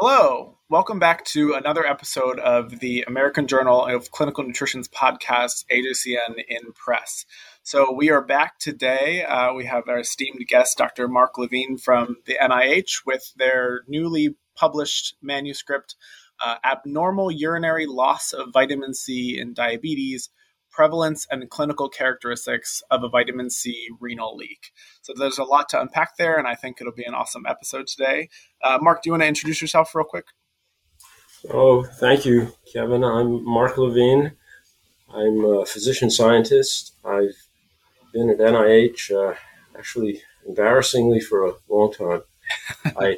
Hello, welcome back to another episode of the American Journal of Clinical Nutrition's podcast, AJCN in Press. So, we are back today. Uh, we have our esteemed guest, Dr. Mark Levine from the NIH, with their newly published manuscript, uh, Abnormal Urinary Loss of Vitamin C in Diabetes prevalence and clinical characteristics of a vitamin C renal leak. So there's a lot to unpack there, and I think it'll be an awesome episode today. Uh, Mark, do you want to introduce yourself real quick? Oh, thank you, Kevin. I'm Mark Levine. I'm a physician scientist. I've been at NIH uh, actually embarrassingly for a long time. I,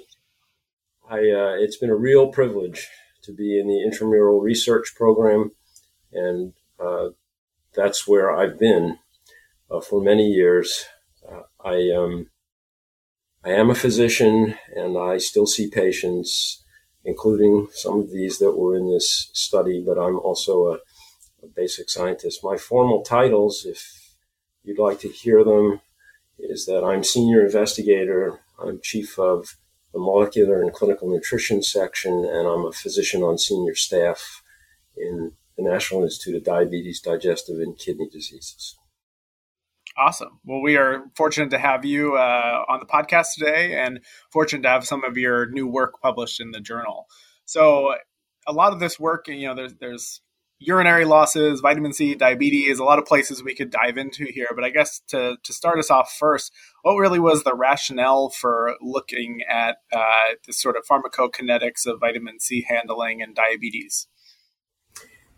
I, uh, it's been a real privilege to be in the intramural research program, and uh, that's where I've been uh, for many years. Uh, I um, I am a physician, and I still see patients, including some of these that were in this study. But I'm also a, a basic scientist. My formal titles, if you'd like to hear them, is that I'm senior investigator. I'm chief of the molecular and clinical nutrition section, and I'm a physician on senior staff in the National Institute of Diabetes, Digestive, and Kidney Diseases. Awesome. Well, we are fortunate to have you uh, on the podcast today and fortunate to have some of your new work published in the journal. So, a lot of this work, you know, there's, there's urinary losses, vitamin C, diabetes, a lot of places we could dive into here. But I guess to, to start us off first, what really was the rationale for looking at uh, sort of pharmacokinetics of vitamin C handling and diabetes?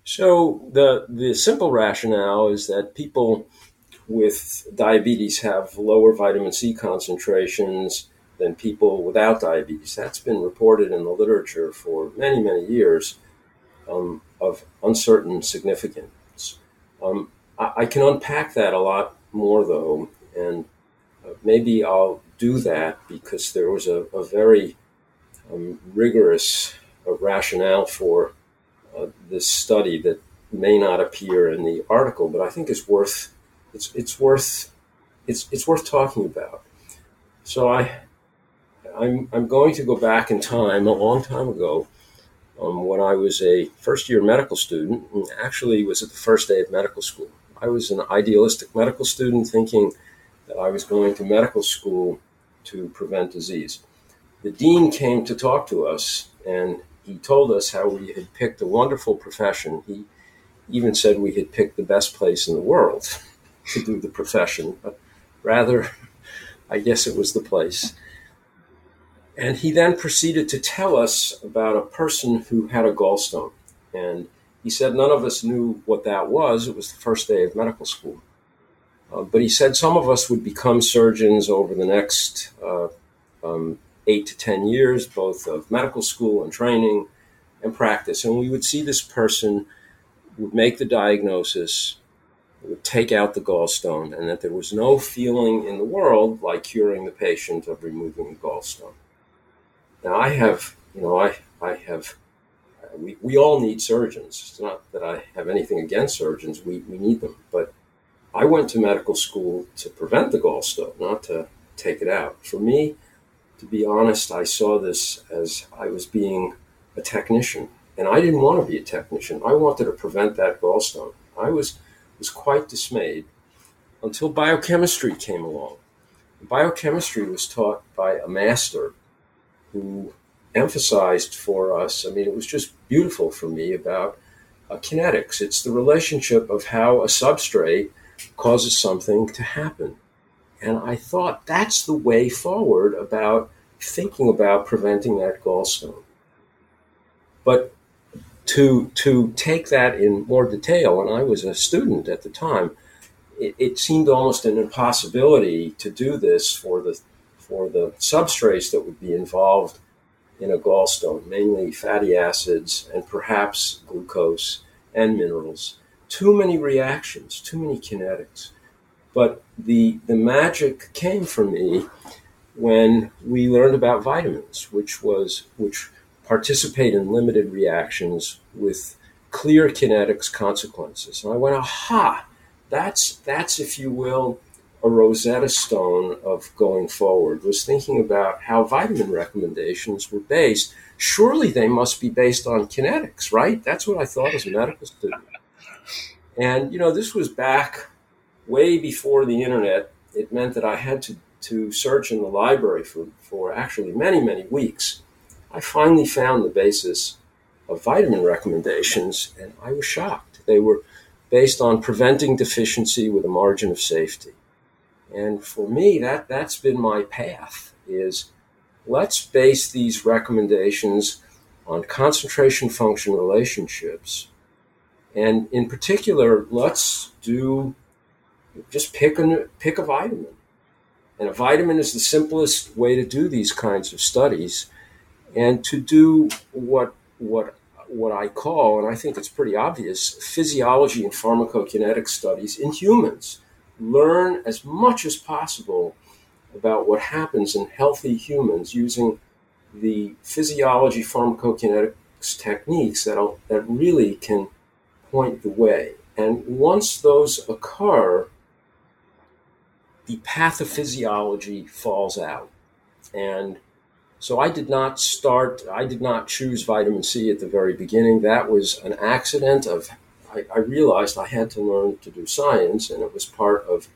So the the simple rationale is that people with diabetes have lower vitamin C concentrations than people without diabetes. That's been reported in the literature for many many years um, of uncertain significance. Um, I, I, can unpack that a lot more though, and uh, maybe I'll do that because there was a, a very um, rigorous uh, rationale for uh, this study that may not appear in the article, but I think is worth it's it's worth it's it's worth talking about. So I I'm I'm going to go back in time a long time ago. Um, when I was a first year medical student, and actually was at the first day of medical school. I was an idealistic medical student thinking that I was going to medical school to prevent disease. The dean came to talk to us, and he told us how we had picked a wonderful profession. He even said we had picked the best place in the world to do the profession, but rather, I guess it was the place. And he then proceeded to tell us about a person who had a gallstone. And he said none of us knew what that was. It was the first day of medical school. Uh, but he said some of us would become surgeons over the next uh, um, eight to 10 years, both of medical school and training and practice. And we would see this person would make the diagnosis, would take out the gallstone, and that there was no feeling in the world like curing the patient of removing the gallstone. Now, I have, you know, I, I have, we, we all need surgeons. It's not that I have anything against surgeons, we, we need them. But I went to medical school to prevent the gallstone, not to take it out. For me, to be honest, I saw this as I was being a technician, and I didn't want to be a technician. I wanted to prevent that gallstone. I was was quite dismayed until biochemistry came along. Biochemistry was taught by a master who emphasized for us. I mean, it was just beautiful for me about uh, kinetics. It's the relationship of how a substrate causes something to happen. And I thought that's the way forward about thinking about preventing that gallstone. But to to take that in more detail, and I was a student at the time, it, it, seemed almost an impossibility to do this for the for the substrates that would be involved in a gallstone, mainly fatty acids and perhaps glucose and minerals. Too many reactions, too many kinetics. But the the magic came for me when we learned about vitamins, which was which participate in limited reactions with clear kinetics consequences. And I went, aha, that's that's if you will, a Rosetta Stone of going forward was thinking about how vitamin recommendations were based. Surely they must be based on kinetics, right? That's what I thought as a medical student. And, you know, this was back way before the internet. It meant that I had to, to search in the library for, for actually many, many weeks. I finally found the basis of vitamin recommendations, and I was shocked. They were based on preventing deficiency with a margin of safety. And for me, that, that's been my path is let's base these recommendations on concentration function relationships. And in particular, let's do just pick a, pick a vitamin. And a vitamin is the simplest way to do these kinds of studies and to do what, what, what I call, and I think it's pretty obvious, physiology and pharmacokinetic studies in humans learn as much as possible about what happens in healthy humans using the physiology pharmacokinetics techniques that, that really can point the way. And once those occur, the pathophysiology falls out. And so I did not start, I did not choose vitamin C at the very beginning. That was an accident of I, I realized I had to learn to do science, and it was part of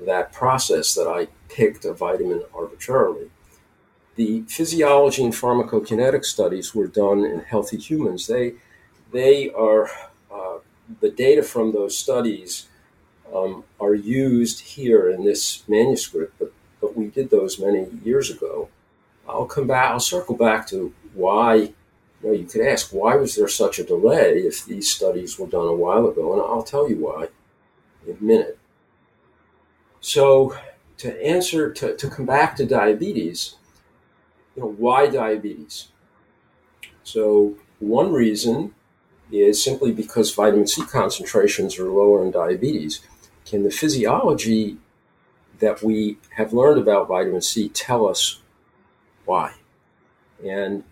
that process that I picked a vitamin arbitrarily. The physiology and pharmacokinetic studies were done in healthy humans. They, they are uh, the data from those studies um, are used here in this manuscript, but, but we did those many years ago. I'll come back. I'll circle back to why you, know, you could ask, why was there such a delay if these studies were done a while ago? And I'll tell you why in a minute. So, to answer, to, to come back to diabetes, you know, why diabetes? So, one reason is simply because vitamin C concentrations are lower in diabetes. Can the physiology that we have learned about vitamin C tell us why? And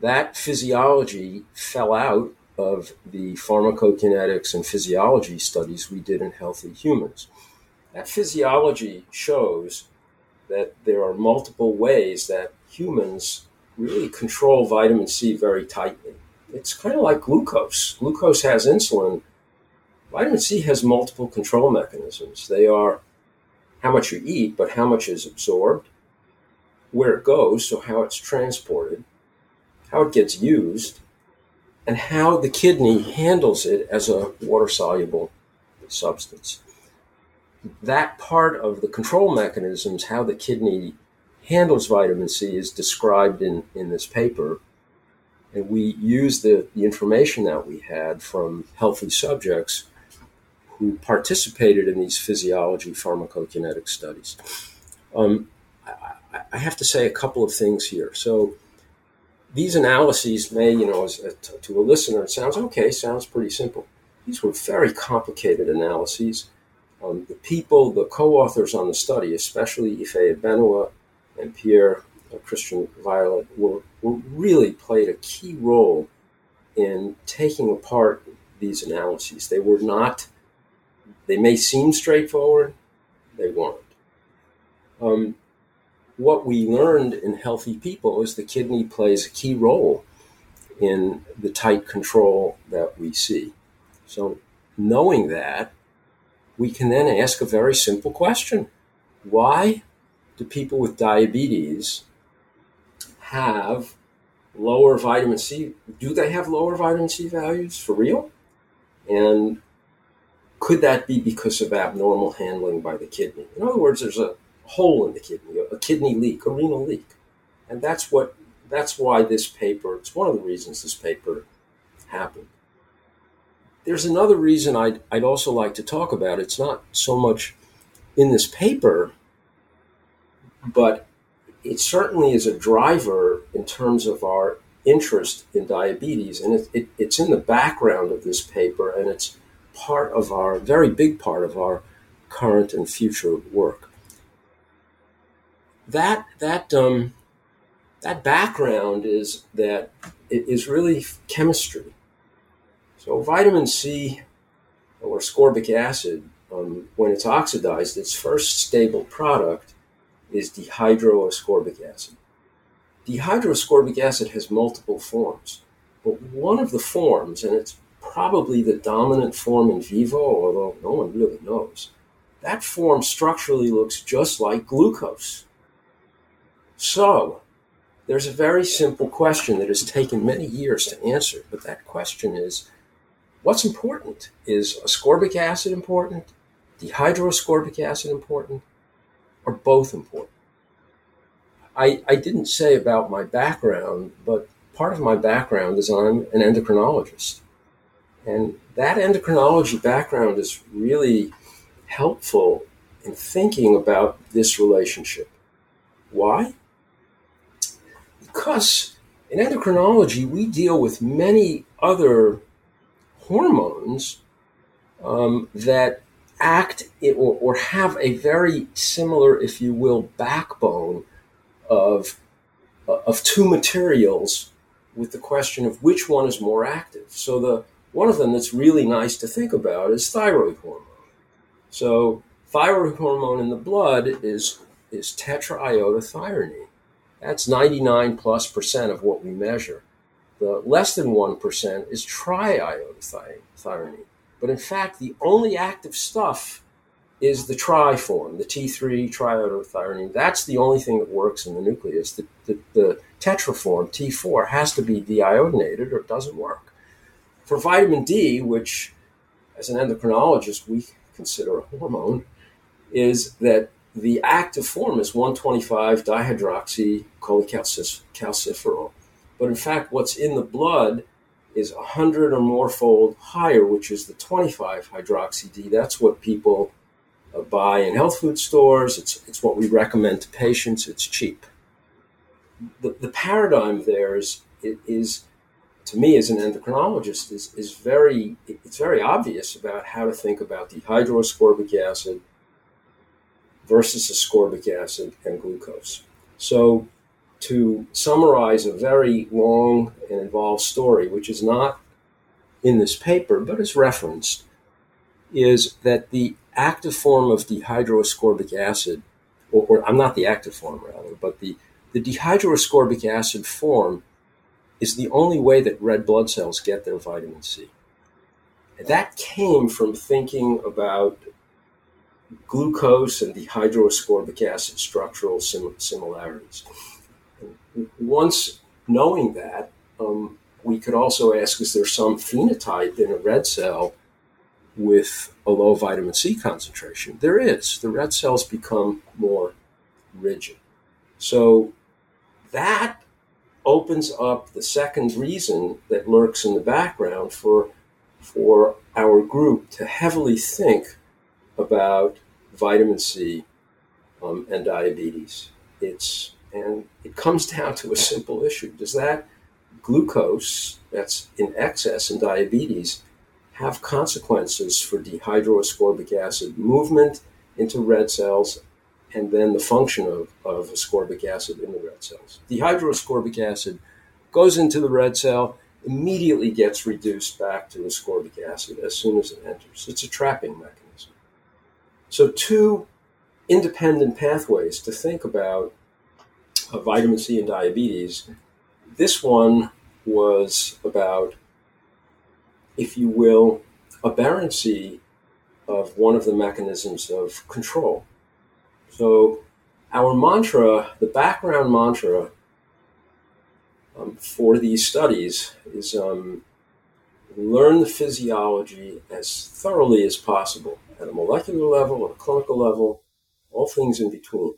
that physiology fell out of the pharmacokinetics and physiology studies we did in healthy humans. That physiology shows that there are multiple ways that humans really control vitamin C very tightly. It's kind of like glucose. Glucose has insulin. Vitamin C has multiple control mechanisms. They are how much you eat, but how much is absorbed, where it goes, so how it's transported, how it gets used, and how the kidney handles it as a water soluble substance. That part of the control mechanisms, how the kidney handles vitamin C, is described in, in this paper. And we use the, the information that we had from healthy subjects who participated in these physiology pharmacokinetic studies. Um, I, I have to say a couple of things here. So, these analyses may, you know, as, to a listener, it sounds okay, sounds pretty simple. These were very complicated analyses. Um, the people, the co-authors on the study, especially Ife Ebenuwa and Pierre uh, Christian Violet, were, were really played a key role in taking apart these analyses. They were not, they may seem straightforward, they weren't. Um, what we learned in healthy people is the kidney plays a key role in the tight control that we see. So, knowing that, we can then ask a very simple question Why do people with diabetes have lower vitamin C? Do they have lower vitamin C values for real? And could that be because of abnormal handling by the kidney? In other words, there's a hole in the kidney, a kidney leak, a renal leak. And that's what that's why this paper, it's one of the reasons this paper happened. There's another reason I'd, I'd also like to talk about. It's not so much in this paper, but it certainly is a driver in terms of our interest in diabetes. And it, it, it's in the background of this paper, and it's part of our, very big part of our current and future work that that um, that background is that it is really chemistry. So vitamin C or ascorbic acid um, when it's oxidized, its first stable product is dehydroascorbic acid. Dehydroascorbic acid has multiple forms, but one of the forms, and it's probably the dominant form in vivo, although no one really knows, that form structurally looks just like glucose. So, there's a very simple question that has taken many years to answer, but that question is what's important? Is ascorbic acid important? Dehydroascorbic acid important? Or both important? I, I didn't say about my background, but part of my background is I'm an endocrinologist. And that endocrinology background is really helpful in thinking about this relationship. Why? Because in endocrinology, we deal with many other hormones um, that act or, or have a very similar, if you will, backbone of, of two materials with the question of which one is more active. So the one of them that's really nice to think about is thyroid hormone. So thyroid hormone in the blood is is tetraiodothyronine. That's 99 plus percent of what we measure. The less than 1% is triiodothyronine. But in fact, the only active stuff is the tri form, the T3 triiodothyronine. That's the only thing that works in the nucleus. The, the, the tetraform, T4, has to be deiodinated or it doesn't work. For vitamin D, which as an endocrinologist we consider a hormone, is that the active form is 125 dihydroxy cholecalciferol. But in fact, what's in the blood is 100 or more fold higher, which is the 25 hydroxy D. That's what people uh, buy in health food stores. It's, it's what we recommend to patients. It's cheap. The, the paradigm there is, is, to me as an endocrinologist, is, is very, it's very obvious about how to think about dehydroascorbic acid versus ascorbic acid and glucose. So to summarize a very long and involved story, which is not in this paper but is referenced, is that the active form of dehydroascorbic acid, or, or I'm not the active form rather, but the, the dehydroascorbic acid form is the only way that red blood cells get their vitamin C. That came from thinking about glucose and the dehydroascorbic acid structural sim- similarities. And once knowing that, um, we could also ask is there some phenotype in a red cell with a low vitamin C concentration? There is. The red cells become more rigid. So that opens up the second reason that lurks in the background for, for our group to heavily think about vitamin C um, and diabetes. It's and it comes down to a simple issue: Does that glucose that's in excess in diabetes have consequences for dehydroascorbic acid movement into red cells and then the function of, of ascorbic acid in the red cells? Dehydroascorbic acid goes into the red cell, immediately gets reduced back to ascorbic acid as soon as it enters. It's a trapping mechanism. So, two independent pathways to think about uh, vitamin C and diabetes. This one was about, if you will, aberrancy of one of the mechanisms of control. So, our mantra, the background mantra um, for these studies is um, learn the physiology as thoroughly as possible at a molecular level, at a clinical level, all things in between.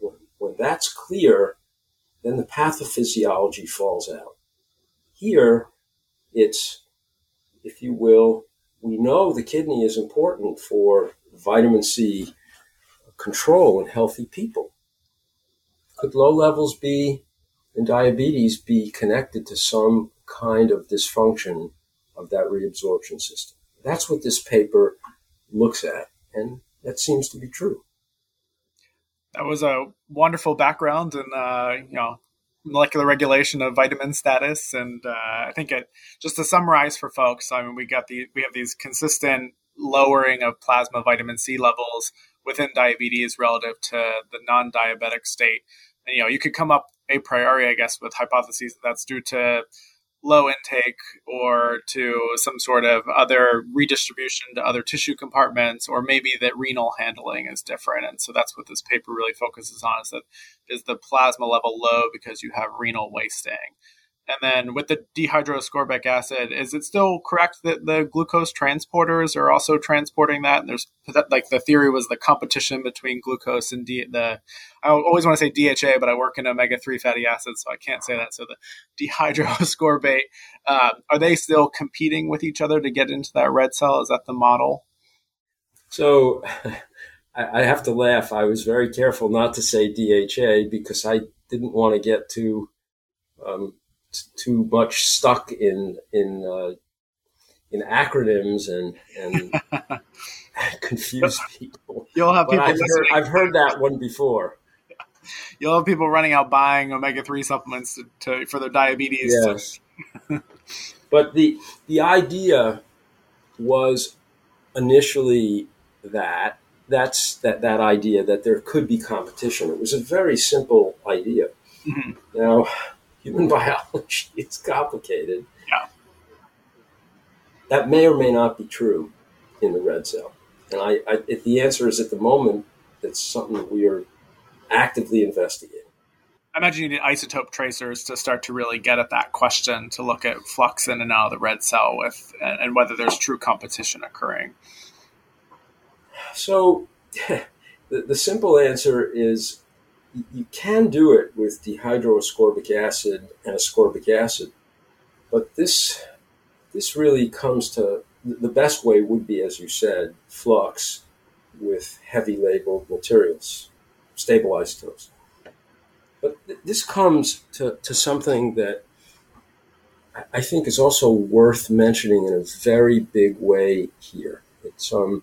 When, when that's clear, then the pathophysiology falls out. Here, it's, if you will, we know the kidney is important for vitamin C control in healthy people. Could low levels be in diabetes be connected to some kind of dysfunction of that reabsorption system? That's what this paper looks at. And that seems to be true. That was a wonderful background and, uh, you know, molecular regulation of vitamin status. And uh, I think it, just to summarize for folks, I mean, we got the, we have these consistent lowering of plasma vitamin C levels within diabetes relative to the non-diabetic state. And, you know, you could come up a priori, I guess, with hypotheses that that's due to low intake or to some sort of other redistribution to other tissue compartments, or maybe that renal handling is different. And so that's what this paper really focuses on is that is the plasma level low because you have renal wasting. And then with the dehydroascorbic acid, is it still correct that the glucose transporters are also transporting that? And there's like the theory was the competition between glucose and D, the. I always want to say DHA, but I work in omega three fatty acids, so I can't say that. So the dehydroascorbate, uh, are they still competing with each other to get into that red cell? Is that the model? So I have to laugh. I was very careful not to say DHA because I didn't want to get too um, too much stuck in in uh, in acronyms and and confuse people. You'll have people. I've heard, I've heard, that one before. You'll have people running out buying omega three supplements to, to, for their diabetes. Yes. but the the idea was initially that that's that that idea that there could be competition. It was a very simple idea. Mm-hmm. Now human biology is complicated. Yeah. That may or may not be true in the red cell. And I, I if the answer is at the moment, it's something that we are actively investigating. I imagine you need isotope tracers to start to really get at that question to look at flux in and out of the red cell with and, and whether there's true competition occurring. So the, the simple answer is you can do it with dehydroascorbic acid and ascorbic acid, but this this really comes to the best way would be, as you said, flux with heavy labeled materials, stable isotopes. But th- this comes to, to something that I think is also worth mentioning in a very big way here. It's um,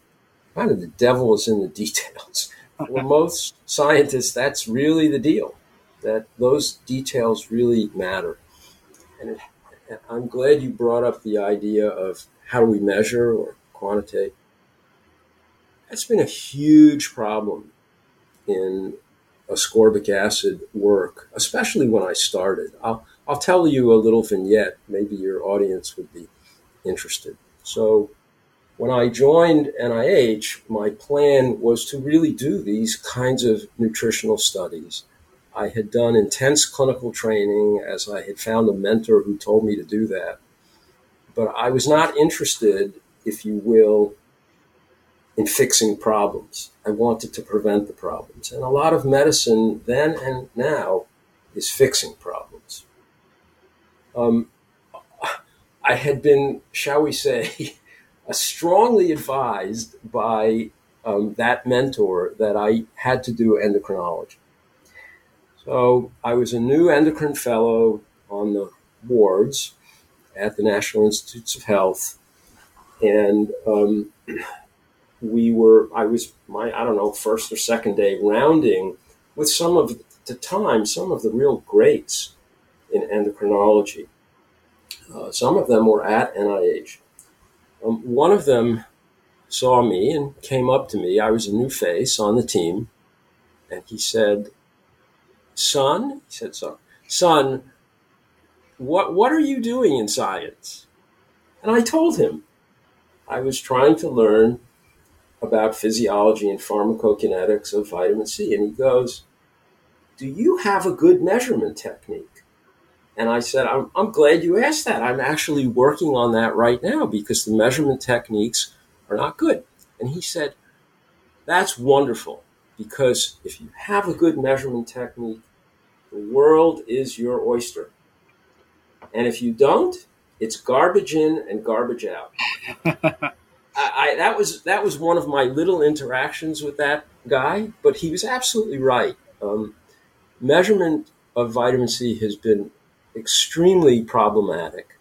kind of the devil is in the details for most scientists, that's really the deal. That those details really matter. And it, I'm glad you brought up the idea of how do we measure or quantitate. That's been a huge problem in ascorbic acid work, especially when I started. I'll, I'll tell you a little vignette. Maybe your audience would be interested. So, when I joined NIH, my plan was to really do these kinds of nutritional studies. I had done intense clinical training as I had found a mentor who told me to do that. But I was not interested, if you will, in fixing problems. I wanted to prevent the problems. And a lot of medicine then and now is fixing problems. Um, I had been, shall we say, strongly advised by um, that mentor that I had to do endocrinology. So I was a new endocrine fellow on the wards at the National Institutes of Health, and um, we were. I was my I don't know first or second day rounding with some of the time some of the real greats in endocrinology. Uh, some of them were at NIH. Um, one of them saw me and came up to me. I was a new face on the team. And he said, Son, he said, son, son, what, what are you doing in science? And I told him I was trying to learn about physiology and pharmacokinetics of vitamin C. And he goes, Do you have a good measurement technique? And I said, I'm, I'm glad you asked that. I'm actually working on that right now because the measurement techniques are not good. And he said, That's wonderful because if you have a good measurement technique, the world is your oyster. And if you don't, it's garbage in and garbage out. I, I, that was that was one of my little interactions with that guy, but he was absolutely right. Um, measurement of vitamin C has been extremely problematic,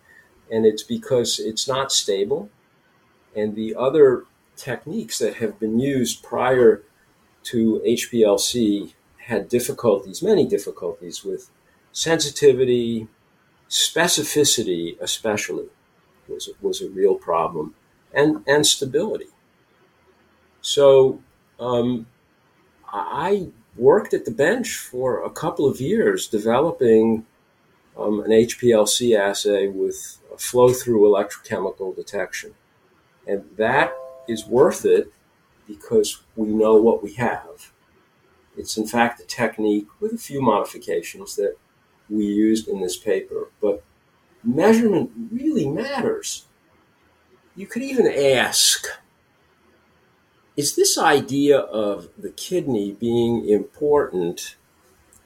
and it's because it's not stable. And the other techniques that have been used prior to HPLC had difficulties, many difficulties with sensitivity, specificity, especially was was a real problem, and and stability. So um, I worked at the bench for a couple of years developing um, an HPLC assay with flow through electrochemical detection. And that is worth it because we know what we have. It's in fact a technique with a few modifications that we used in this paper, but measurement really matters. You could even ask is this idea of the kidney being important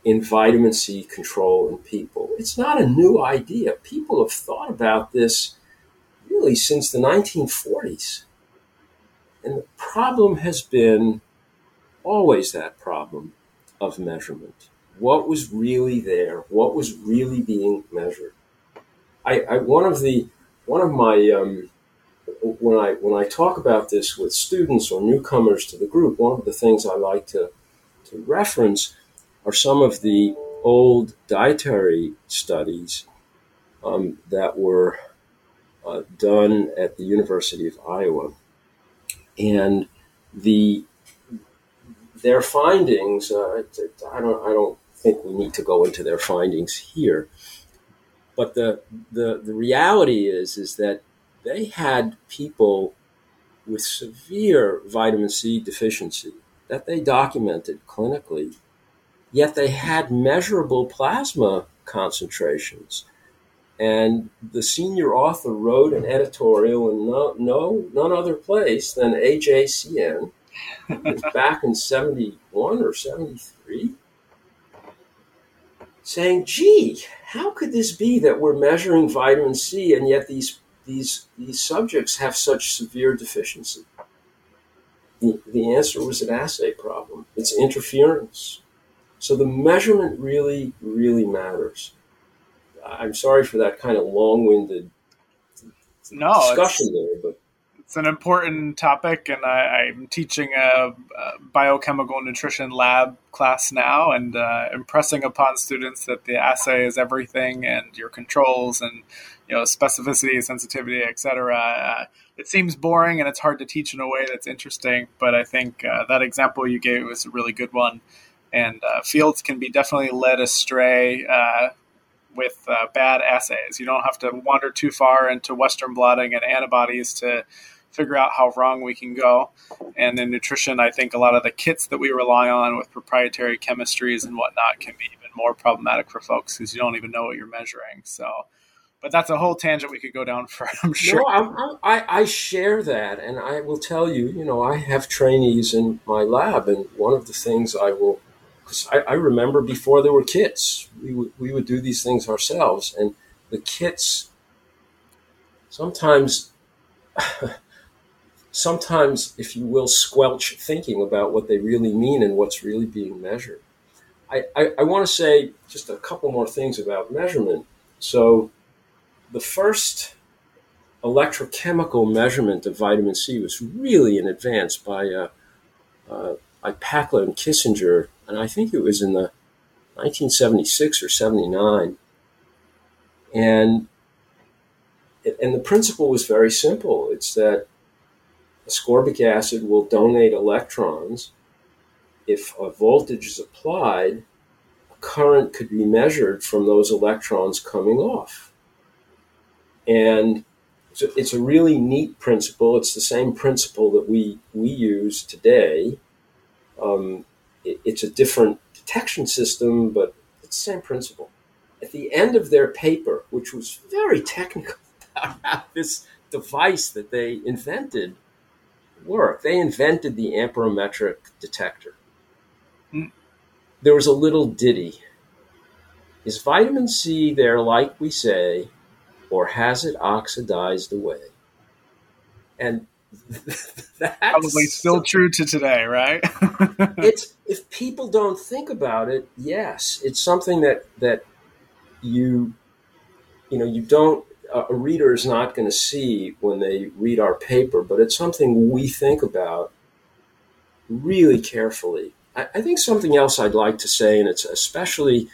in vitamin C control in people? It's not a new idea. People have thought about this really since the 1940s. And the problem has been always that problem of measurement. What was really there? What was really being measured? I, I one of the one of my um, when I when I talk about this with students or newcomers to the group, one of the things I like to to reference are some of the old dietary studies um, that were uh, done at the University of Iowa, and the their findings. Uh, I don't I don't think we need to go into their findings here, but the the the reality is is that they had people with severe vitamin C deficiency that they documented clinically, yet they had measurable plasma concentrations. And the senior author wrote an editorial in no, no none other place than AJCN. Back in 71 or 73 saying, gee, how could this be that we're measuring vitamin C and yet these these these subjects have such severe deficiency? The, the answer was an assay problem. It's interference. So the measurement really, really matters. I'm sorry for that kind of long-winded no, discussion there, but it's an important topic, and I, am teaching a, a, biochemical nutrition lab class now, and uh, impressing upon students that the assay is everything, and your controls, and you know specificity, sensitivity, etc. Uh, it seems boring, and it's hard to teach in a way that's interesting. But I think uh, that example you gave was a really good one, and uh, fields can be definitely led astray uh, with uh, bad assays. You don't have to wander too far into Western blotting and antibodies to figure out how wrong we can go. And in nutrition, I think a lot of the kits that we rely on with proprietary chemistries and whatnot can be even more problematic for folks because you don't even know what you're measuring. So, but that's a whole tangent we could go down for. I'm sure. No, I'm, I'm, I, I share that, and I will tell you. You know, I have trainees in my lab, and one of the things I will, because I, I remember before there were kits, we would we would do these things ourselves, and the kits sometimes sometimes, if you will, squelch thinking about what they really mean and what's really being measured. I, I, I want to say just a couple more things about measurement. So, the first electrochemical measurement of vitamin C was really in advance by uh, uh, by Pachla and Kissinger, and I think it was in the 1976 or 79. And and the principle was very simple. It's that ascorbic acid will donate electrons. If a voltage is applied, a current could be measured from those electrons coming off. And so it's a really neat principle. It's the same principle that we, we use today. Um, it, it's a different detection system, but it's the same principle. At the end of their paper, which was very technical about this device that they invented, work. They invented the amperometric detector. Mm. There was a little ditty. Is vitamin C there, like we say, or has it oxidized away? And that's probably still true to today, right? it's if people don't think about it, yes, it's something that that you you know you don't a reader is not going to see when they read our paper, but it's something we think about really carefully. I, I think something else I'd like to say, and it's especially,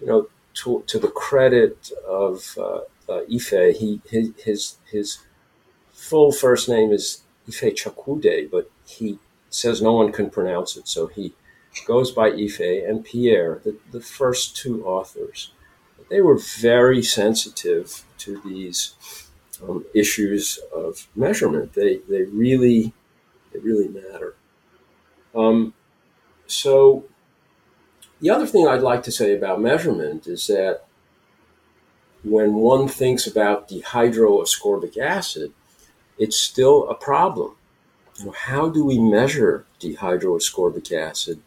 you know, to, to the credit of uh, uh, Ife, he his, his his full first name is Ifechukwude, but he says no one can pronounce it, so he goes by Ife and Pierre, the, the first two authors. They were very sensitive to these um, issues of measurement. They, they really they really matter. Um, so the other thing I'd like to say about measurement is that when one thinks about dehydroascorbic acid, it's still a problem. You know, how do we measure dehydroascorbic acid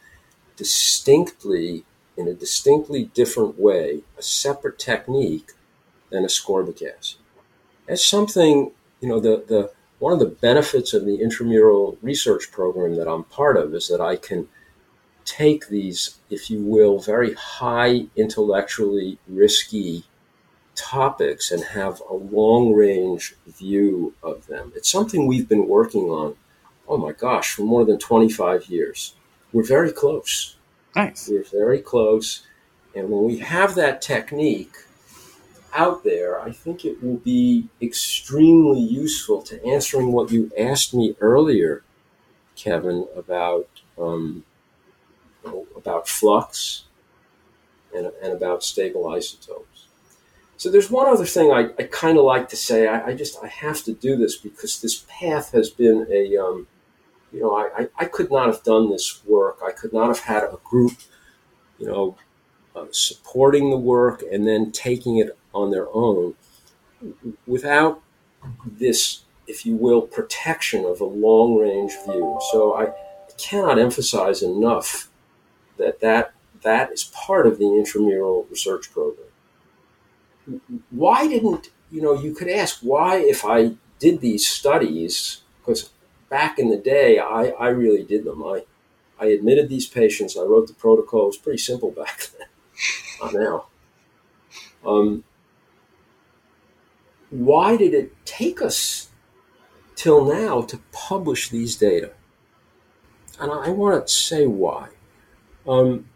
distinctly in a distinctly different way, a separate technique than ascorbic acid? That's something, you know, the, the one of the benefits of the intramural research program that I'm part of is that I can take these, if you will, very high intellectually risky topics and have a long range view of them. It's something we've been working on, oh my gosh, for more than 25 years. We're very close. Nice. We're very close. And when we have that technique out there, I think it will be extremely useful to answering what you asked me earlier, Kevin, about um, about flux and, and about stable isotopes. So there's one other thing I, I kind of like to say. I, I, just I have to do this because this path has been a um, you know I, I, could not have done this work. I could not have had a group you know uh, supporting the work and then taking it on their own without this, if you will, protection of a long range view. So I cannot emphasize enough that that that is part of the intramural research program why didn't you know? You could ask why if I did these studies because back in the day I, I really did them. I I admitted these patients. I wrote the protocol. It was pretty simple back then. Not now. Um, why did it take us till now to publish these data? And I want to say why. Um,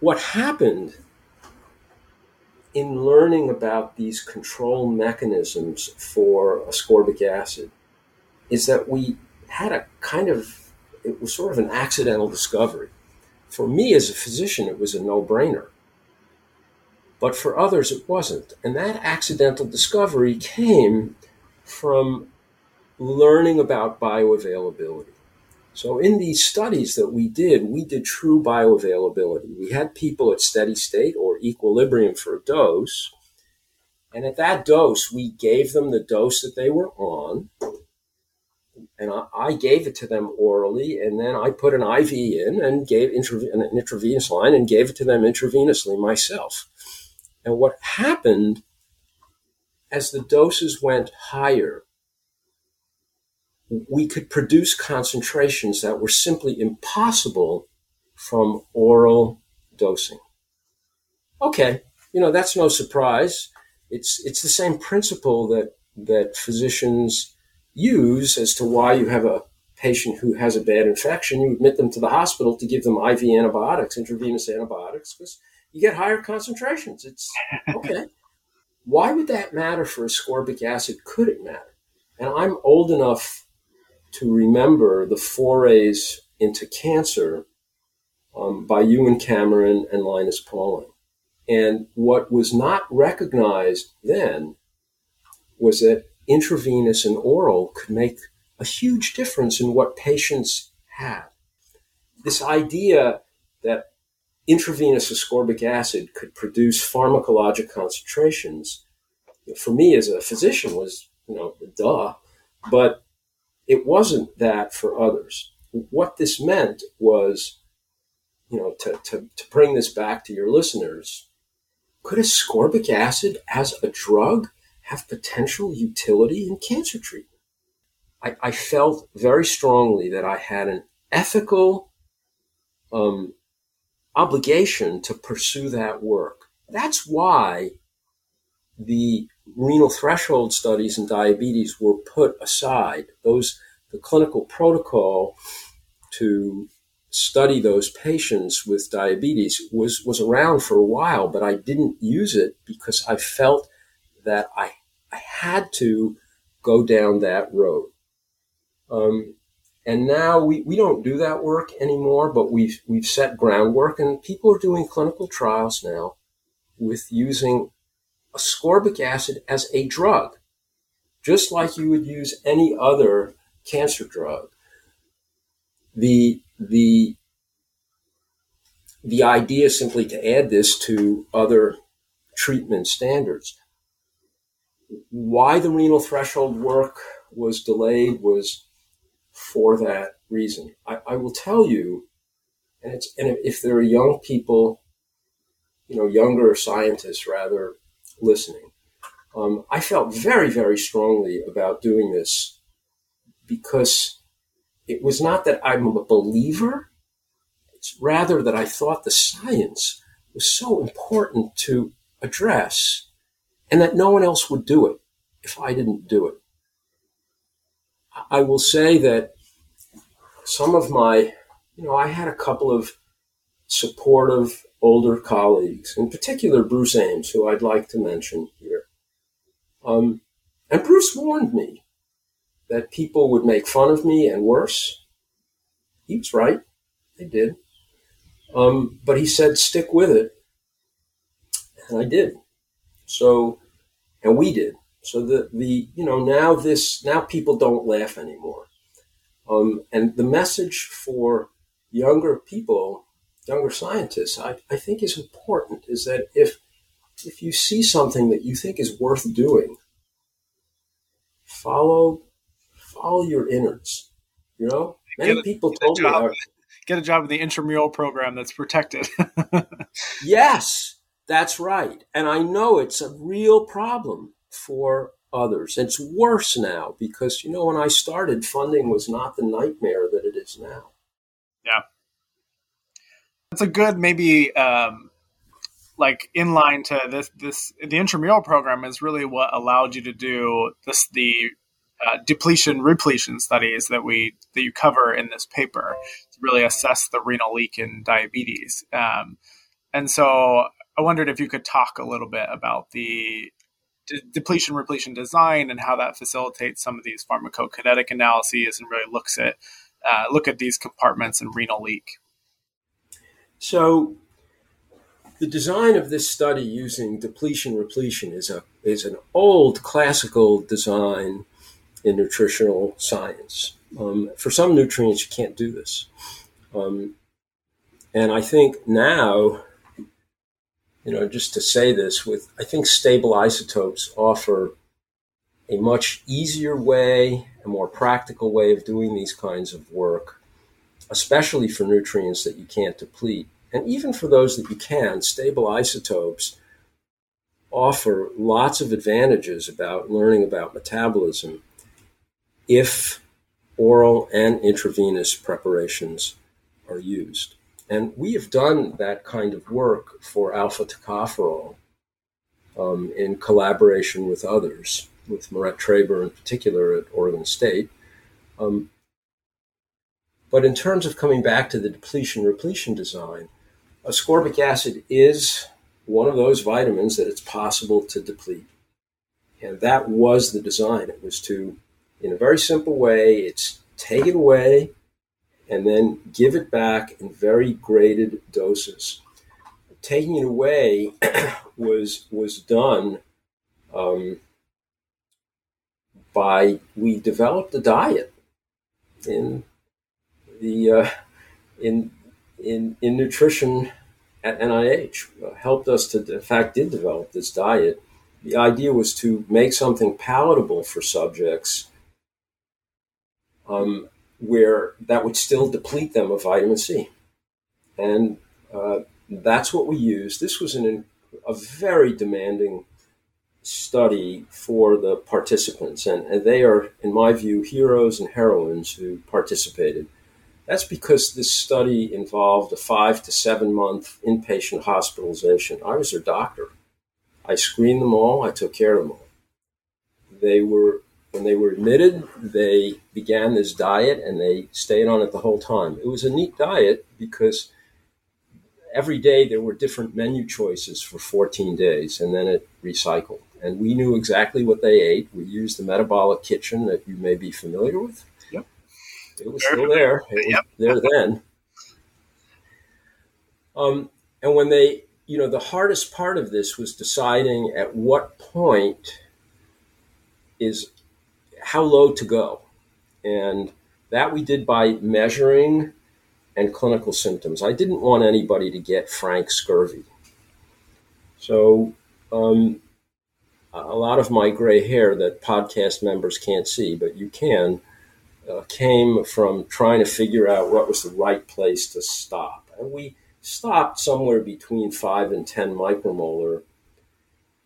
what happened in learning about these control mechanisms for ascorbic acid is that we had a kind of it was sort of an accidental discovery. For me as a physician, it was a no-brainer. But for others, it wasn't. And that accidental discovery came from learning about bioavailability. So in these studies that we did, we did true bioavailability. We had people at steady state or equilibrium for a dose. And at that dose, we gave them the dose that they were on. And I, I gave it to them orally. And then I put an IV in and gave intrav- an intravenous line and gave it to them intravenously myself. And what happened as the doses went higher, we could produce concentrations that were simply impossible from oral dosing. Okay, you know, that's no surprise. It's, it's the same principle that, that physicians use as to why you have a patient who has a bad infection, you admit them to the hospital to give them IV antibiotics, intravenous antibiotics, because you get higher concentrations. It's okay. why would that matter for ascorbic acid? Could it matter? And I'm old enough to remember the forays into cancer um, by Ewan Cameron and Linus Pauling. And what was not recognized then was that intravenous and oral could make a huge difference in what patients had. This idea that intravenous ascorbic acid could produce pharmacologic concentrations, for me as a physician was, you know, duh. But it wasn't that for others. What this meant was, you know, to, to, to bring this back to your listeners, could ascorbic acid as a drug have potential utility in cancer treatment? I, I felt very strongly that I had an ethical um, obligation to pursue that work. That's why the renal threshold studies in diabetes were put aside. Those the clinical protocol to study those patients with diabetes was was around for a while, but I didn't use it because I felt that I I had to go down that road. Um, and now we, we don't do that work anymore, but we've, we've set groundwork and people are doing clinical trials now with using ascorbic acid as a drug, just like you would use any other cancer drug. The, the, the idea is simply to add this to other treatment standards. Why the renal threshold work was delayed was for that reason. I, I will tell you, and it's and if there are young people, you know, younger scientists rather listening, um, I felt very very strongly about doing this because it was not that I'm a believer. It's rather that I thought the science was so important to address and that no one else would do it if I didn't do it. I will say that some of my, you know, I had a couple of supportive older colleagues, in particular Bruce Ames, who I'd like to mention here. Um, and Bruce warned me that people would make fun of me and worse. He was right. They did. Um, but he said, stick with it. And I did. So, and we did. So the, the, you know, now this, now people don't laugh anymore. Um, and the message for younger people, younger scientists, I, I think is important is that if, if you see something that you think is worth doing, follow, follow your innards. You know, many a, people told me, get a job in the intramural program that's protected. yes, that's right. And I know it's a real problem for others. It's worse now because, you know, when I started, funding was not the nightmare that it is now. Yeah. It's a good, maybe, um, like in line to this, this, the intramural program is really what allowed you to do this, the uh, depletion repletion studies that we that you cover in this paper to really assess the renal leak in diabetes. Um, and so I wondered if you could talk a little bit about the de- depletion repletion design and how that facilitates some of these pharmacokinetic analyses and really looks at uh, look at these compartments and renal leak. So the design of this study using depletion repletion is a is an old classical design in nutritional science. Um, for some nutrients, you can't do this. Um, and I think now you know, just to say this with, I think stable isotopes offer a much easier way, a more practical way of doing these kinds of work, especially for nutrients that you can't deplete. And even for those that you can, stable isotopes offer lots of advantages about learning about metabolism if oral and intravenous preparations are used. And we have done that kind of work for alpha tocopherol um, in collaboration with others, with Maret Traber in particular at Oregon State. Um, but in terms of coming back to the depletion repletion design, ascorbic acid is one of those vitamins that it's possible to deplete. And that was the design. It was to, in a very simple way, it's take it away and then give it back in very graded doses. Taking it away was was done um, by we developed a diet in the uh, in in in nutrition at NIH uh, helped us to in fact did develop this diet. The idea was to make something palatable for subjects um, where that would still deplete them of vitamin C. And uh, that's what we used. This was an, a very demanding study for the participants, and, and they are, in my view, heroes and heroines who participated. That's because this study involved a five to seven month inpatient hospitalization. I was their doctor. I screened them all, I took care of them all. They were when they were admitted, they began this diet and they stayed on it the whole time. It was a neat diet because every day there were different menu choices for 14 days and then it recycled. And we knew exactly what they ate. We used the metabolic kitchen that you may be familiar with. It was still there. It was yep. there then. Um, and when they, you know, the hardest part of this was deciding at what point is how low to go. And that we did by measuring and clinical symptoms. I didn't want anybody to get frank scurvy. So, um, a lot of my gray hair that podcast members can't see, but you can, uh, came from trying to figure out what was the right place to stop. And we stopped somewhere between 5 and 10 micromolar.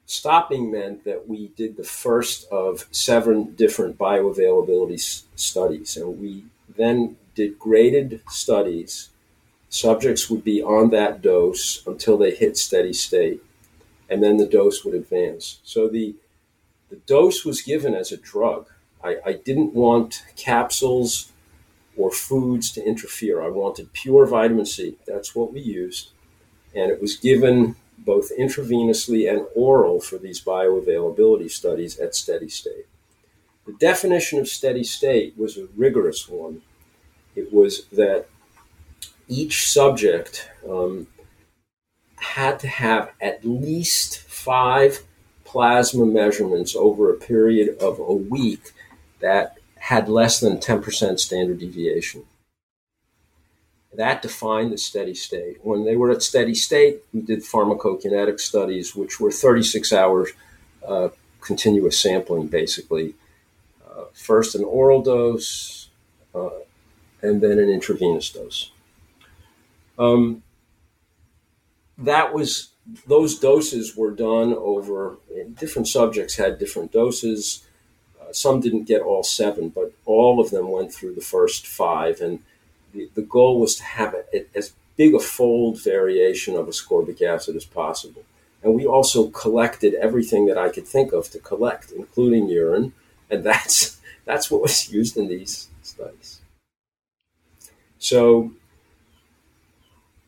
Stopping meant that we did the first of seven different bioavailability s- studies, and we then did graded studies. Subjects would be on that dose until they hit steady state, and then the dose would advance. So the the dose was given as a drug. I, I didn't want capsules or foods to interfere. I wanted pure vitamin C. That's what we used. And it was given both intravenously and oral for these bioavailability studies at steady state. The definition of steady state was a rigorous one. It was that each subject um, had to have at least five plasma measurements over a period of a week that had less than 10% standard deviation. That defined the steady state. When they were at steady state, we did pharmacokinetic studies, which were 36 hours uh, continuous sampling, basically. Uh, first an oral dose, uh, and then an intravenous dose. Um, that was those doses were done over different subjects had different doses some didn't get all seven, but all of them went through the first five. And the, the goal was to have as big a fold variation of ascorbic acid as possible. And we also collected everything that I could think of to collect, including urine. And that's, that's what was used in these studies. So,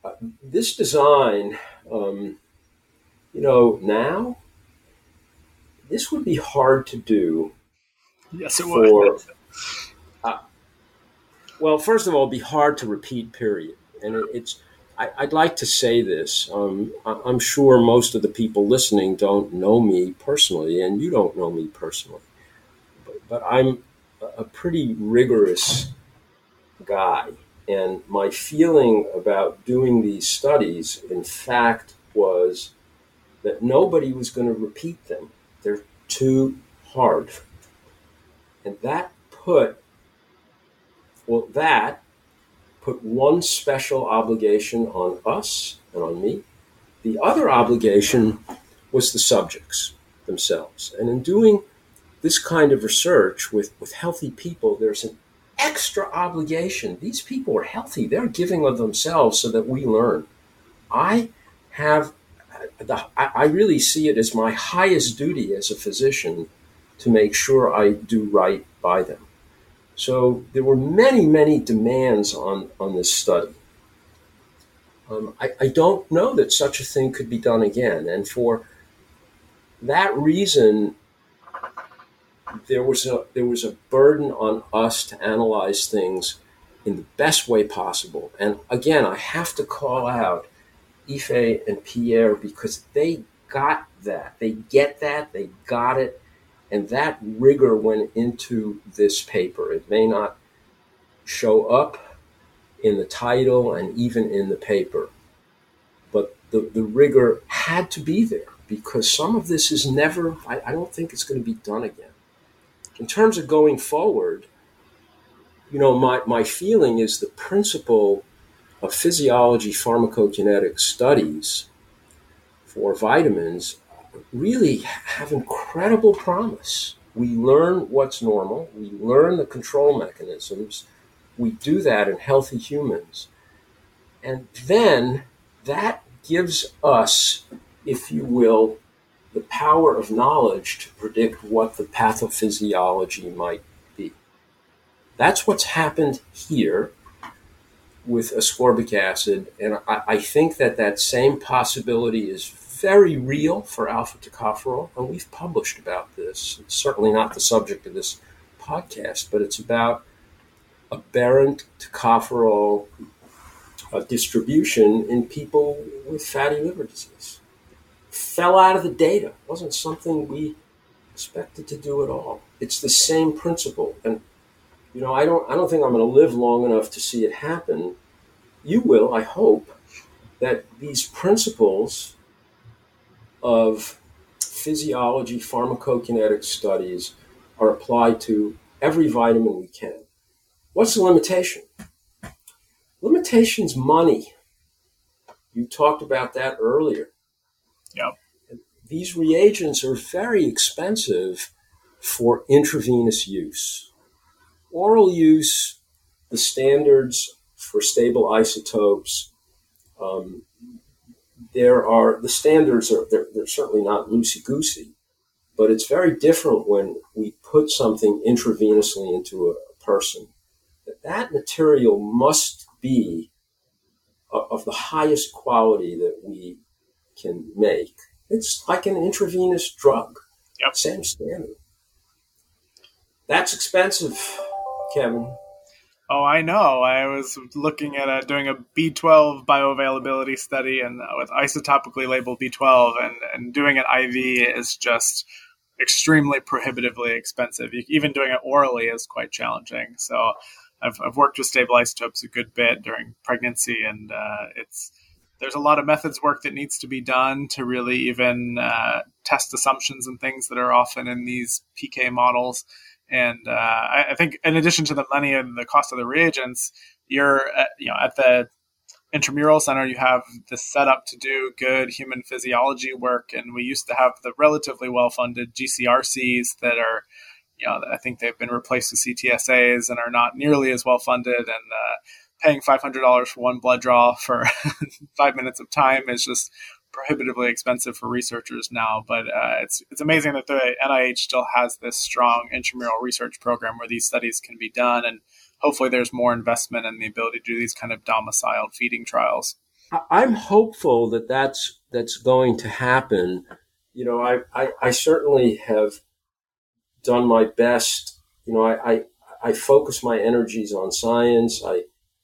uh, this design, um, you know, now, this would be hard to do Yes, it for, would. Uh, well, first of all, it'd be hard to repeat. Period. And it, it's. I, would like to say this. Um, I, I'm sure most of the people listening don't know me personally, and you don't know me personally. But, but I'm a pretty rigorous guy. And my feeling about doing these studies, in fact, was that nobody was going to repeat them. They're too hard and that put, well, that put one special obligation on us and on me. The other obligation was the subjects themselves. And in doing this kind of research with, with healthy people, there's an extra obligation. These people are healthy, they're giving of themselves so that we learn. I have, the, I really see it as my highest duty as a physician to make sure I do right by them. So there were many, many demands on, on this study. Um, I, I don't know that such a thing could be done again. And for that reason, there was a there was a burden on us to analyze things in the best way possible. And again, I have to call out Ife and Pierre because they got that. They get that. They got it. And that rigor went into this paper. It may not show up in the title and even in the paper, but the, the rigor had to be there because some of this is never, I, I don't think it's going to be done again. In terms of going forward, you know, my, my feeling is the principle of physiology pharmacokinetic studies for vitamins really have incredible promise. We learn what's normal, we learn the control mechanisms, we do that in healthy humans. And then that gives us, if you will, the power of knowledge to predict what the pathophysiology might be. That's what's happened here with ascorbic acid, and I, I think that that same possibility is very real for alpha tocopherol, and we've published about this. It's certainly not the subject of this podcast, but it's about aberrant tocopherol uh, distribution in people with fatty liver disease. Fell out of the data. It wasn't something we expected to do at all. It's the same principle. And you know, I don't I don't think I'm going to live long enough to see it happen. You will, I hope, that these principles of physiology, pharmacokinetic studies are applied to every vitamin we can. What's the limitation? Limitation's money. You talked about that earlier. Yep. These reagents are very expensive for intravenous use. Oral use, the standards for stable isotopes, um, there are the standards are they're, they're certainly not loosey goosey, but it's very different when we put something intravenously into a, a person. That that material must be of the highest quality that we can make. It's like an intravenous drug. Yep. Same standard. That's expensive, Kevin. Oh, I know. I was looking at a, doing a B12 bioavailability study and uh, with isotopically labeled B12, and, and doing it IV is just extremely prohibitively expensive. Even doing it orally is quite challenging. So I've, I've worked with stable isotopes a good bit during pregnancy, and uh, it's there's a lot of methods work that needs to be done to really even uh, test assumptions and things that are often in these PK models. And uh, I, I, think, in addition to the money and the cost of the reagents, you're at, you know at the intramural center you have the setup to do good human physiology work. And we used to have the relatively well funded gcrcs that are you know i think they've been replaced with ctsas and are not nearly as well funded and uh, paying $500 for one blood draw for five minutes of time is just prohibitively expensive for researchers now, but uh, it's it's amazing that the NIH still has this strong intramural research program where these studies can be done, and hopefully there's more investment in the ability to do these kind of domiciled feeding trials. I'm hopeful that that's that's going to happen. You know, I I, I certainly have done my best. You know, I, I I focus my energies on science. I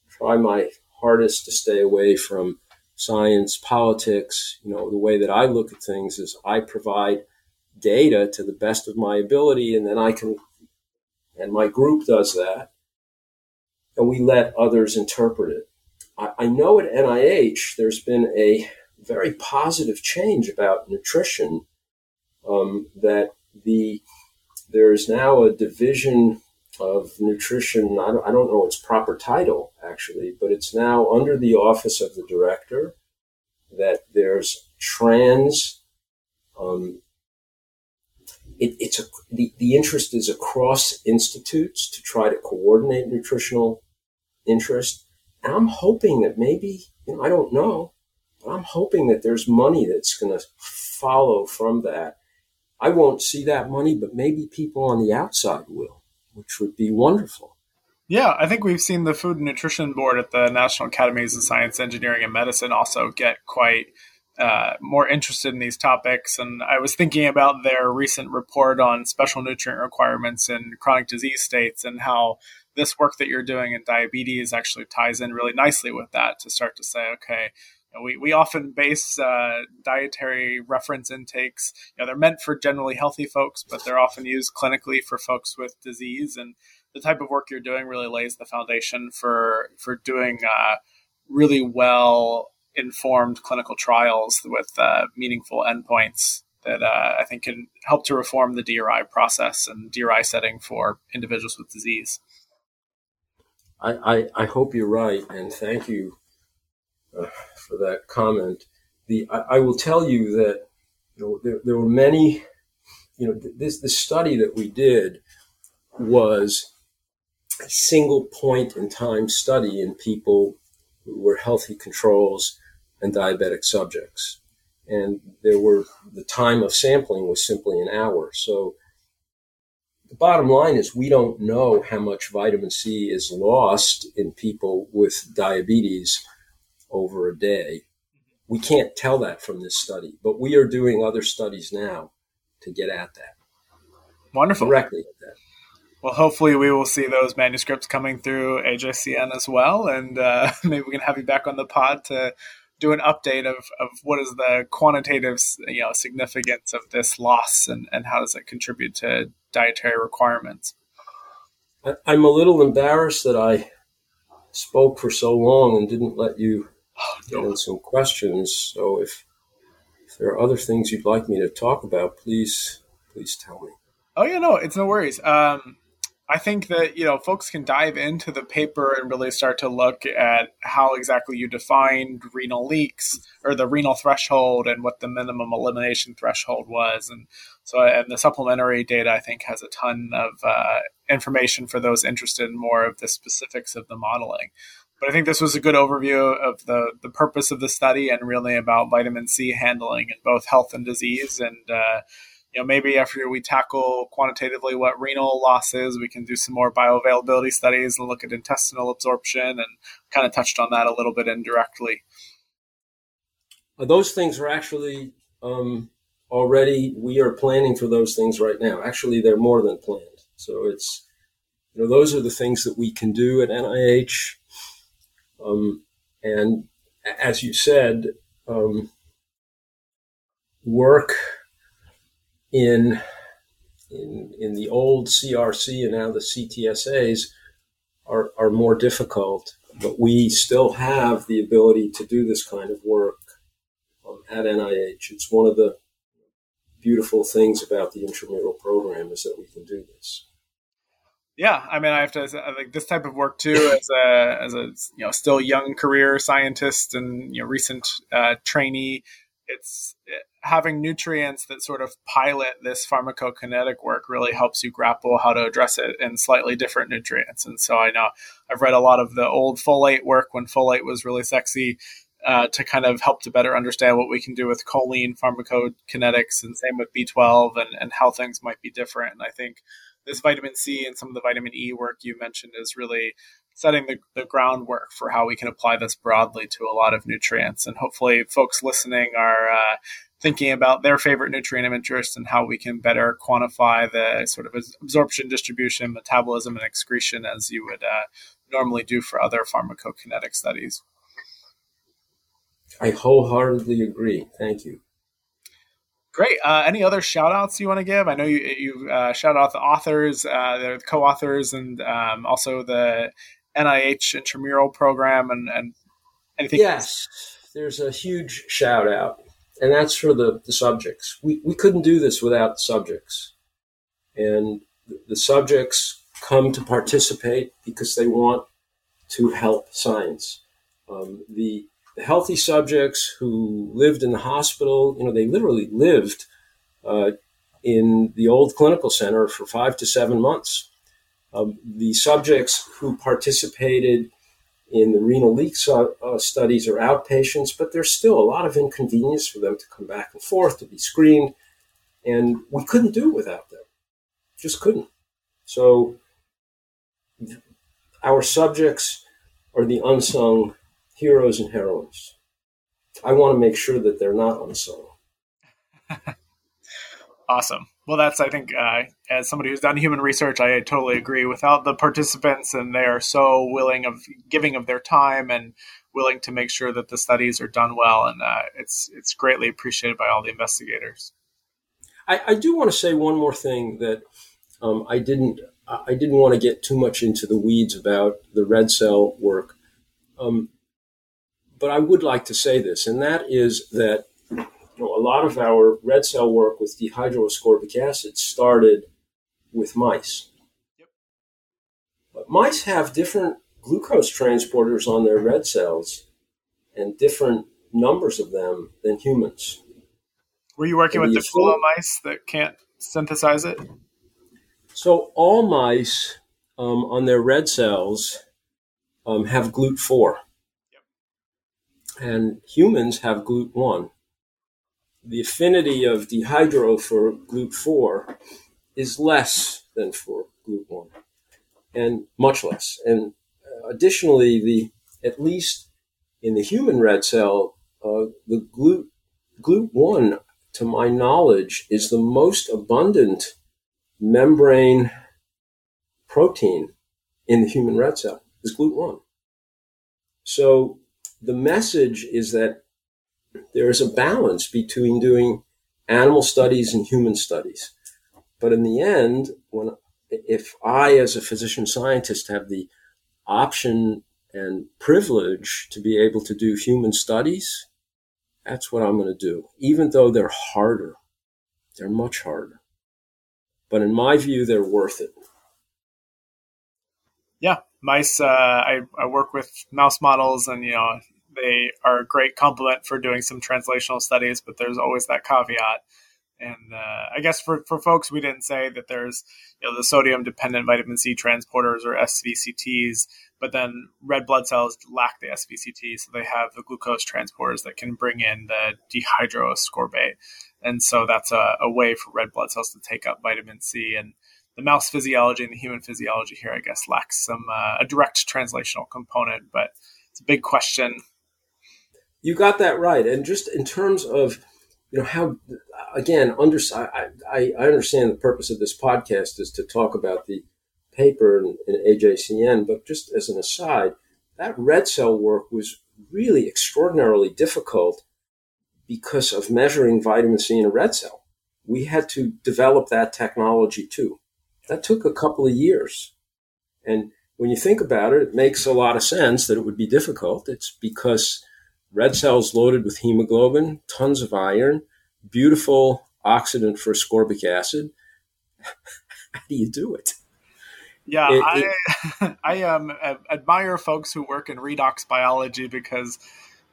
try my hardest to stay away from science, politics, you know, the way that I look at things is I provide data to the best of my ability, and then I can, and my group does that, and we let others interpret it. I, I know at NIH there's been a very positive change about nutrition. Um, that the there is now a division of nutrition. I don't, I don't know its proper title actually, but it's now under the office of the director. That there's trans. Um, it, it's a, the, the interest is across institutes to try to coordinate nutritional interest. And I'm hoping that maybe, you know, I don't know, but I'm hoping that there's money that's going to follow from that. I won't see that money, but maybe people on the outside will which would be wonderful. Yeah, I think we've seen the Food and Nutrition Board at the National Academies of Science, Engineering, and Medicine also get quite uh, more interested in these topics. And I was thinking about their recent report on special nutrient requirements in chronic disease states and how this work that you're doing in diabetes actually ties in really nicely with that to start to say, okay, you know, we, we often base uh, dietary reference intakes. You know, they're meant for generally healthy folks, but they're often used clinically for folks with disease. And the type of work you're doing really lays the foundation for for doing uh, really well informed clinical trials with uh, meaningful endpoints that uh, I think can help to reform the DRI process and DRI setting for individuals with disease. I, I, I hope you're right, and thank you for that comment. The I, I, will tell you that you know there, there were many. You know this the study that we did was a single point in time study in people who were healthy controls and diabetic subjects. And there were the time of sampling was simply an hour. So the bottom line is we don't know how much vitamin C is lost in people with diabetes over a day. We can't tell that from this study, but we are doing other studies now to get at that. Wonderful. Directly at that. Well, hopefully, we will see those manuscripts coming through AJCN as well, and uh, maybe we can have you back on the pod to do an update of, of what is the quantitative you know significance of this loss and, and how does it contribute to dietary requirements. I'm a little embarrassed that I spoke for so long and didn't let you in some questions. So if, if there are other things you'd like me to talk about, please please tell me. Oh yeah, no, it's no worries. Um, I think that you know folks can dive into the paper and really start to look at how exactly you defined renal leaks or the renal threshold and what the minimum elimination threshold was, and so and the supplementary data I think has a ton of uh, information for those interested in more of the specifics of the modeling. But I think this was a good overview of the the purpose of the study and really about vitamin C handling in both health and disease and. Uh, you know, maybe after we tackle quantitatively what renal loss is, we can do some more bioavailability studies and look at intestinal absorption and kind of touched on that a little bit indirectly. Those things are actually um, already, we are planning for those things right now. Actually, they're more than planned. So it's, you know, those are the things that we can do at NIH. Um, and as you said, um, work in in in the old CRC and now the CTSAs are are more difficult, but we still have the ability to do this kind of work um, at NIH. It's one of the beautiful things about the intramural program is that we can do this. Yeah, I mean, I have to like this type of work too, as a as a you know still young career scientist and you know recent uh, trainee. It's having nutrients that sort of pilot this pharmacokinetic work really helps you grapple how to address it in slightly different nutrients. And so I know I've read a lot of the old folate work when folate was really sexy uh, to kind of help to better understand what we can do with choline pharmacokinetics and same with B12 and, and how things might be different. And I think this vitamin C and some of the vitamin E work you mentioned is really setting the, the groundwork for how we can apply this broadly to a lot of nutrients. And hopefully, folks listening are uh, thinking about their favorite nutrient of interest and how we can better quantify the sort of absorption, distribution, metabolism, and excretion as you would uh, normally do for other pharmacokinetic studies. I wholeheartedly agree. Thank you. Great. Uh, any other shout outs you want to give? I know you, you uh, shout out the authors, uh, the co authors, and um, also the NIH intramural program and, and anything? Yes, there's a huge shout out, and that's for the, the subjects. We, we couldn't do this without the subjects. And the subjects come to participate because they want to help science. Um, the healthy subjects who lived in the hospital, you know, they literally lived uh, in the old clinical center for five to seven months um, the subjects who participated in the renal leak uh, studies are outpatients, but there's still a lot of inconvenience for them to come back and forth to be screened. And we couldn't do it without them. Just couldn't. So our subjects are the unsung heroes and heroines. I want to make sure that they're not unsung. awesome. Well, that's I think uh, as somebody who's done human research, I totally agree. Without the participants, and they are so willing of giving of their time and willing to make sure that the studies are done well, and uh, it's it's greatly appreciated by all the investigators. I, I do want to say one more thing that um, I didn't I didn't want to get too much into the weeds about the red cell work, um, but I would like to say this, and that is that you know, a lot of our red cell work with dehydroascorbic acid started with mice. Yep. But mice have different glucose transporters on their red cells and different numbers of them than humans. Were you working and with the Gulo mice that can't synthesize it? So all mice um, on their red cells um, have GLUT4. And humans have GLUT1 the affinity of dehydro for GLUT4 is less than for GLUT1 and much less. And uh, additionally, the at least in the human red cell, uh, the GLUT, GLUT1, to my knowledge, is the most abundant membrane protein in the human red cell is GLUT1. So the message is that there is a balance between doing animal studies and human studies. But in the end, when if I, as a physician scientist, have the option and privilege to be able to do human studies, that's what I'm going to do, even though they're harder. They're much harder. But in my view, they're worth it. Mice. Uh, I, I work with mouse models, and you know they are a great complement for doing some translational studies. But there's always that caveat and uh, I guess for, for folks, we didn't say that there's you know the sodium dependent vitamin C transporters or SVCTs, but then red blood cells lack the SVCT, so they have the glucose transporters that can bring in the dehydroascorbate, and so that's a, a way for red blood cells to take up vitamin C. And the mouse physiology and the human physiology here, I guess, lacks some uh, a direct translational component, but it's a big question. You got that right, and just in terms of you know how again under I, I, I understand the purpose of this podcast is to talk about the paper in, in AJCN, but just as an aside, that red cell work was really extraordinarily difficult because of measuring vitamin C in a red cell. We had to develop that technology too. That took a couple of years. And when you think about it, it makes a lot of sense that it would be difficult. It's because red cells loaded with hemoglobin, tons of iron, beautiful oxidant for ascorbic acid. How do you do it? Yeah, it, I it, I um, admire folks who work in redox biology because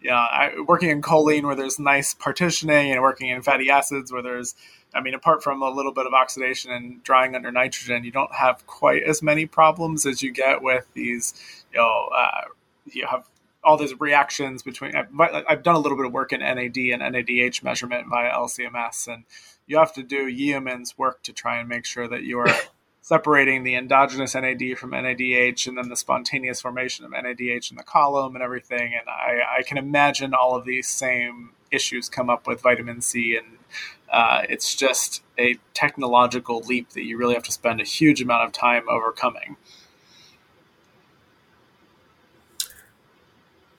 yeah, I, working in choline where there's nice partitioning and working in fatty acids where there's I mean, apart from a little bit of oxidation and drying under nitrogen, you don't have quite as many problems as you get with these, you know, uh, you have all these reactions between. I've, I've, done a little bit of work in NAD and NADH measurement via LCMS, and you have to do Yeoman's work to try and make sure that you are separating the endogenous NAD from NADH, and then the spontaneous formation of NADH in the column and everything. And I, I can imagine all of these same issues come up with vitamin C, and uh, it's just a technological leap that you really have to spend a huge amount of time overcoming.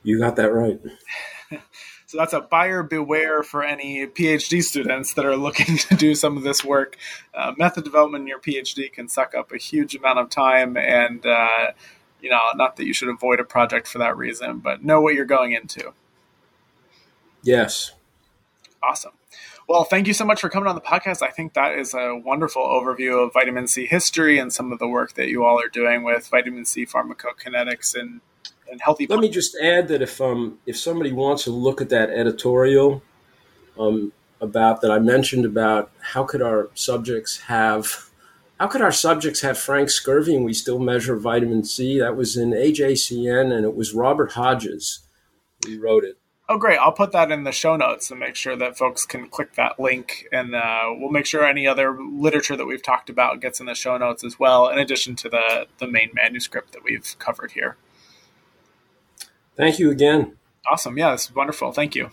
You got that right. so that's a buyer beware for any PhD students that are looking to do some of this work. Uh, method development in your PhD can suck up a huge amount of time, and uh, you know, not that you should avoid a project for that reason, but know what you're going into. Yes. Awesome. Well, thank you so much for coming on the podcast. I think that is a wonderful overview of vitamin C history and some of the work that you all are doing with vitamin C pharmacokinetics and and healthy. Let me just add that if um if somebody wants to look at that editorial um about that I mentioned about how could our subjects have how could our subjects have frank scurvy and we still measure vitamin C? That was in AJCN and it was Robert Hodges who wrote it. Oh, great. I'll put that in the show notes and make sure that folks can click that link. And uh, we'll make sure any other literature that we've talked about gets in the show notes as well, in addition to the, the main manuscript that we've covered here. Thank you again. Awesome. Yeah, this is wonderful. Thank you.